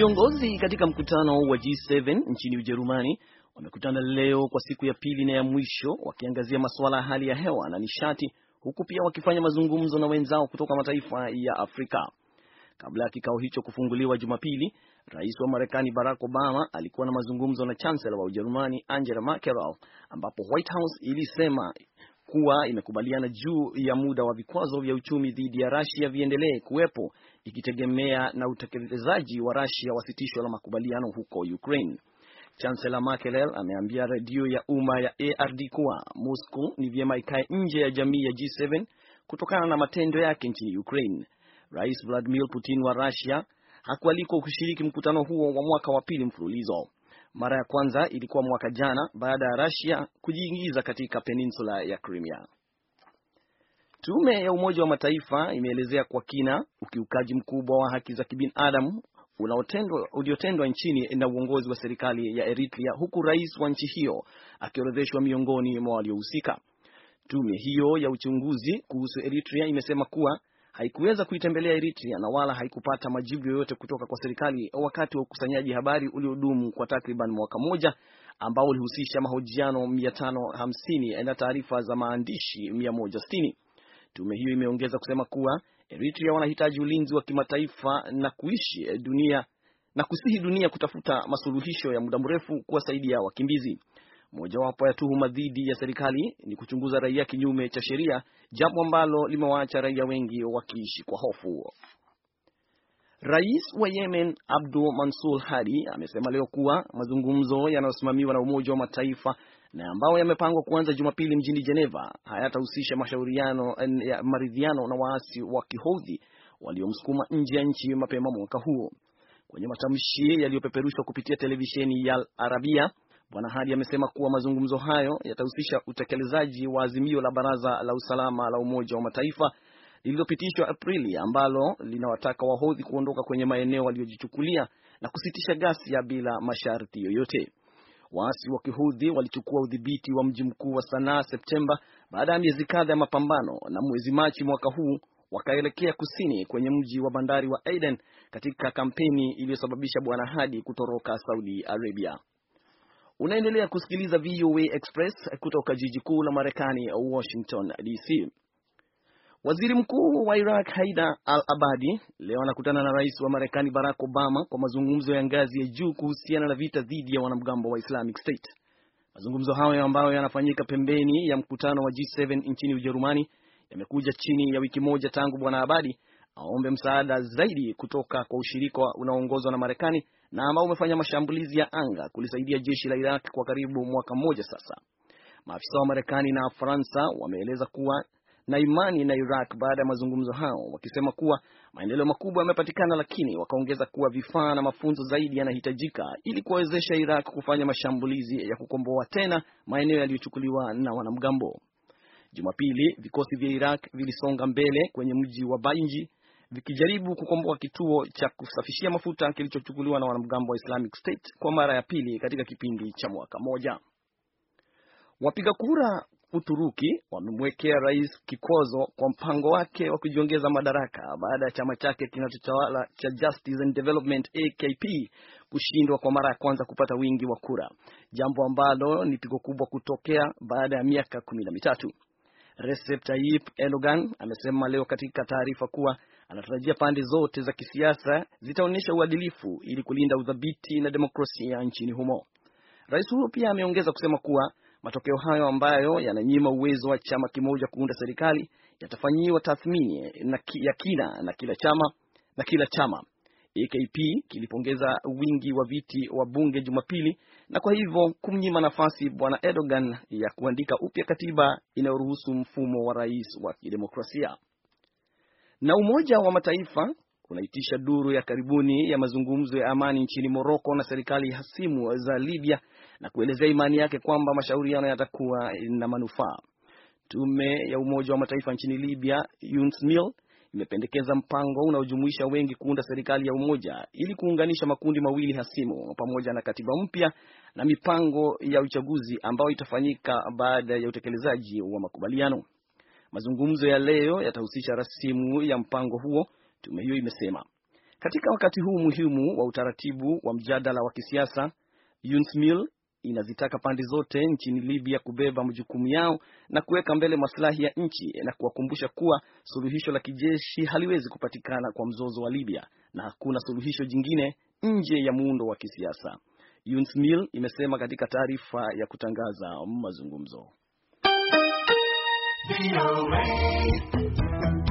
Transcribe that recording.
Viongozi katika mkutano wa G7 nchini Ujerumani wamekutana leo kwa siku ya pili na ya mwisho wakiangazia masuala ya hali ya hewa na nishati huku pia wakifanya mazungumzo na wenzao kutoka mataifa ya Afrika. Kabla ya kikao hicho kufunguliwa Jumapili, rais wa Marekani Barack Obama alikuwa na mazungumzo na chancellor wa Ujerumani Angela Merkel, ambapo White House ilisema kuwa imekubaliana juu ya muda wa vikwazo vya uchumi dhidi ya Russia viendelee kuwepo ikitegemea na utekelezaji wa Russia wa sitisho la makubaliano huko Ukraine. Chancellor Merkel ameambia redio ya umma ya ARD kuwa Moscow ni vyema ikae nje ya jamii ya G7 kutokana na matendo yake nchini Ukraine. Rais Vladimir Putin wa Russia hakualikwa kushiriki mkutano huo wa mwaka wa pili mfululizo. Mara ya kwanza ilikuwa mwaka jana baada ya Russia kujiingiza katika peninsula ya Crimea. Tume ya Umoja wa Mataifa imeelezea kwa kina ukiukaji mkubwa wa haki za kibinadamu uliotendwa nchini na uongozi wa serikali ya Eritrea, huku rais wa nchi hiyo akiorodheshwa miongoni mwa waliohusika. Tume hiyo ya uchunguzi kuhusu Eritrea imesema kuwa haikuweza kuitembelea Eritrea na wala haikupata majibu yoyote kutoka kwa serikali wakati wa ukusanyaji habari uliodumu kwa takriban mwaka mmoja ambao ulihusisha mahojiano 550 na taarifa za maandishi 160. Tume hiyo imeongeza kusema kuwa Eritrea wanahitaji ulinzi wa kimataifa na kuishi dunia na kusihi dunia kutafuta masuluhisho ya muda mrefu kuwasaidia wakimbizi. Mojawapo ya tuhuma dhidi ya serikali ni kuchunguza raia kinyume cha sheria, jambo ambalo limewaacha raia wengi wakiishi kwa hofu. Rais wa Yemen Abdul Mansur Hadi amesema leo kuwa mazungumzo yanayosimamiwa na Umoja wa Mataifa na ambayo yamepangwa kuanza Jumapili mjini Geneva hayatahusisha mashauriano ya maridhiano na waasi wa Kihoudhi waliomsukuma nje ya nchi mapema mwaka huo. Kwenye matamshi yaliyopeperushwa kupitia televisheni ya Arabia, Bwana Hadi amesema kuwa mazungumzo hayo yatahusisha utekelezaji wa azimio la Baraza la Usalama la Umoja wa Mataifa lililopitishwa Aprili ambalo linawataka Wahodhi kuondoka kwenye maeneo waliyojichukulia na kusitisha ghasia bila masharti yoyote. Waasi wa Kihudhi walichukua udhibiti wa mji mkuu wa Sanaa Septemba baada ya miezi kadha ya mapambano, na mwezi Machi mwaka huu wakaelekea kusini kwenye mji wa bandari wa Aden katika kampeni iliyosababisha Bwana Hadi kutoroka Saudi Arabia. Unaendelea kusikiliza VOA Express kutoka jiji kuu la Marekani, Washington DC. Waziri Mkuu wa Iraq Haida al-Abadi leo anakutana na rais wa Marekani Barack Obama kwa mazungumzo ya ngazi ya juu kuhusiana na vita dhidi ya wanamgambo wa Islamic State. Mazungumzo hayo ambayo yanafanyika pembeni ya mkutano wa G7 nchini Ujerumani yamekuja chini ya wiki moja tangu Bwana Abadi aombe msaada zaidi kutoka kwa ushirika unaoongozwa na Marekani na ambao umefanya mashambulizi ya anga kulisaidia jeshi la Iraq kwa karibu mwaka mmoja sasa. Maafisa wa Marekani na Faransa wameeleza kuwa na imani na Iraq baada ya mazungumzo hao, wakisema kuwa maendeleo makubwa yamepatikana, lakini wakaongeza kuwa vifaa na mafunzo zaidi yanahitajika ili kuwawezesha Iraq kufanya mashambulizi ya kukomboa tena maeneo yaliyochukuliwa na wanamgambo. Jumapili, vikosi vya Iraq vilisonga mbele kwenye mji wa Bainji vikijaribu kukomboa kituo cha kusafishia mafuta kilichochukuliwa na wanamgambo wa Islamic State kwa mara ya pili katika kipindi cha mwaka mmoja. Wapiga kura Uturuki wamemwekea rais kikwazo kwa mpango wake wa kujiongeza madaraka baada ya chama chake kinachotawala cha Justice and Development AKP kushindwa kwa mara ya kwanza kupata wingi wa kura, jambo ambalo ni pigo kubwa kutokea baada ya miaka kumi na mitatu. Recep Tayyip Erdogan amesema leo katika taarifa kuwa anatarajia pande zote za kisiasa zitaonyesha uadilifu ili kulinda udhabiti na demokrasia nchini humo. Rais huyo pia ameongeza kusema kuwa matokeo hayo ambayo yananyima uwezo wa chama kimoja kuunda serikali yatafanyiwa tathmini ya kina na kila chama na kila chama. AKP kilipongeza wingi wa viti wa bunge Jumapili na kwa hivyo kumnyima nafasi bwana Erdogan ya kuandika upya katiba inayoruhusu mfumo wa rais wa kidemokrasia. Na Umoja wa Mataifa unaitisha duru ya karibuni ya mazungumzo ya amani nchini Moroko na serikali hasimu za Libya na kuelezea imani yake kwamba mashauriano yatakuwa na manufaa. Tume ya Umoja wa Mataifa nchini Libya, UNSMIL, imependekeza mpango unaojumuisha wengi kuunda serikali ya umoja ili kuunganisha makundi mawili hasimu pamoja na katiba mpya na mipango ya uchaguzi ambayo itafanyika baada ya utekelezaji wa makubaliano. Mazungumzo ya leo yatahusisha rasimu ya mpango huo, tume hiyo imesema. Katika wakati huu muhimu wa utaratibu wa mjadala wa kisiasa, UNSMIL inazitaka pande zote nchini Libya kubeba majukumu yao na kuweka mbele maslahi ya nchi na kuwakumbusha kuwa suluhisho la kijeshi haliwezi kupatikana kwa mzozo wa Libya na hakuna suluhisho jingine nje ya muundo wa kisiasa. UNSMIL imesema katika taarifa ya kutangaza mazungumzo. Be away.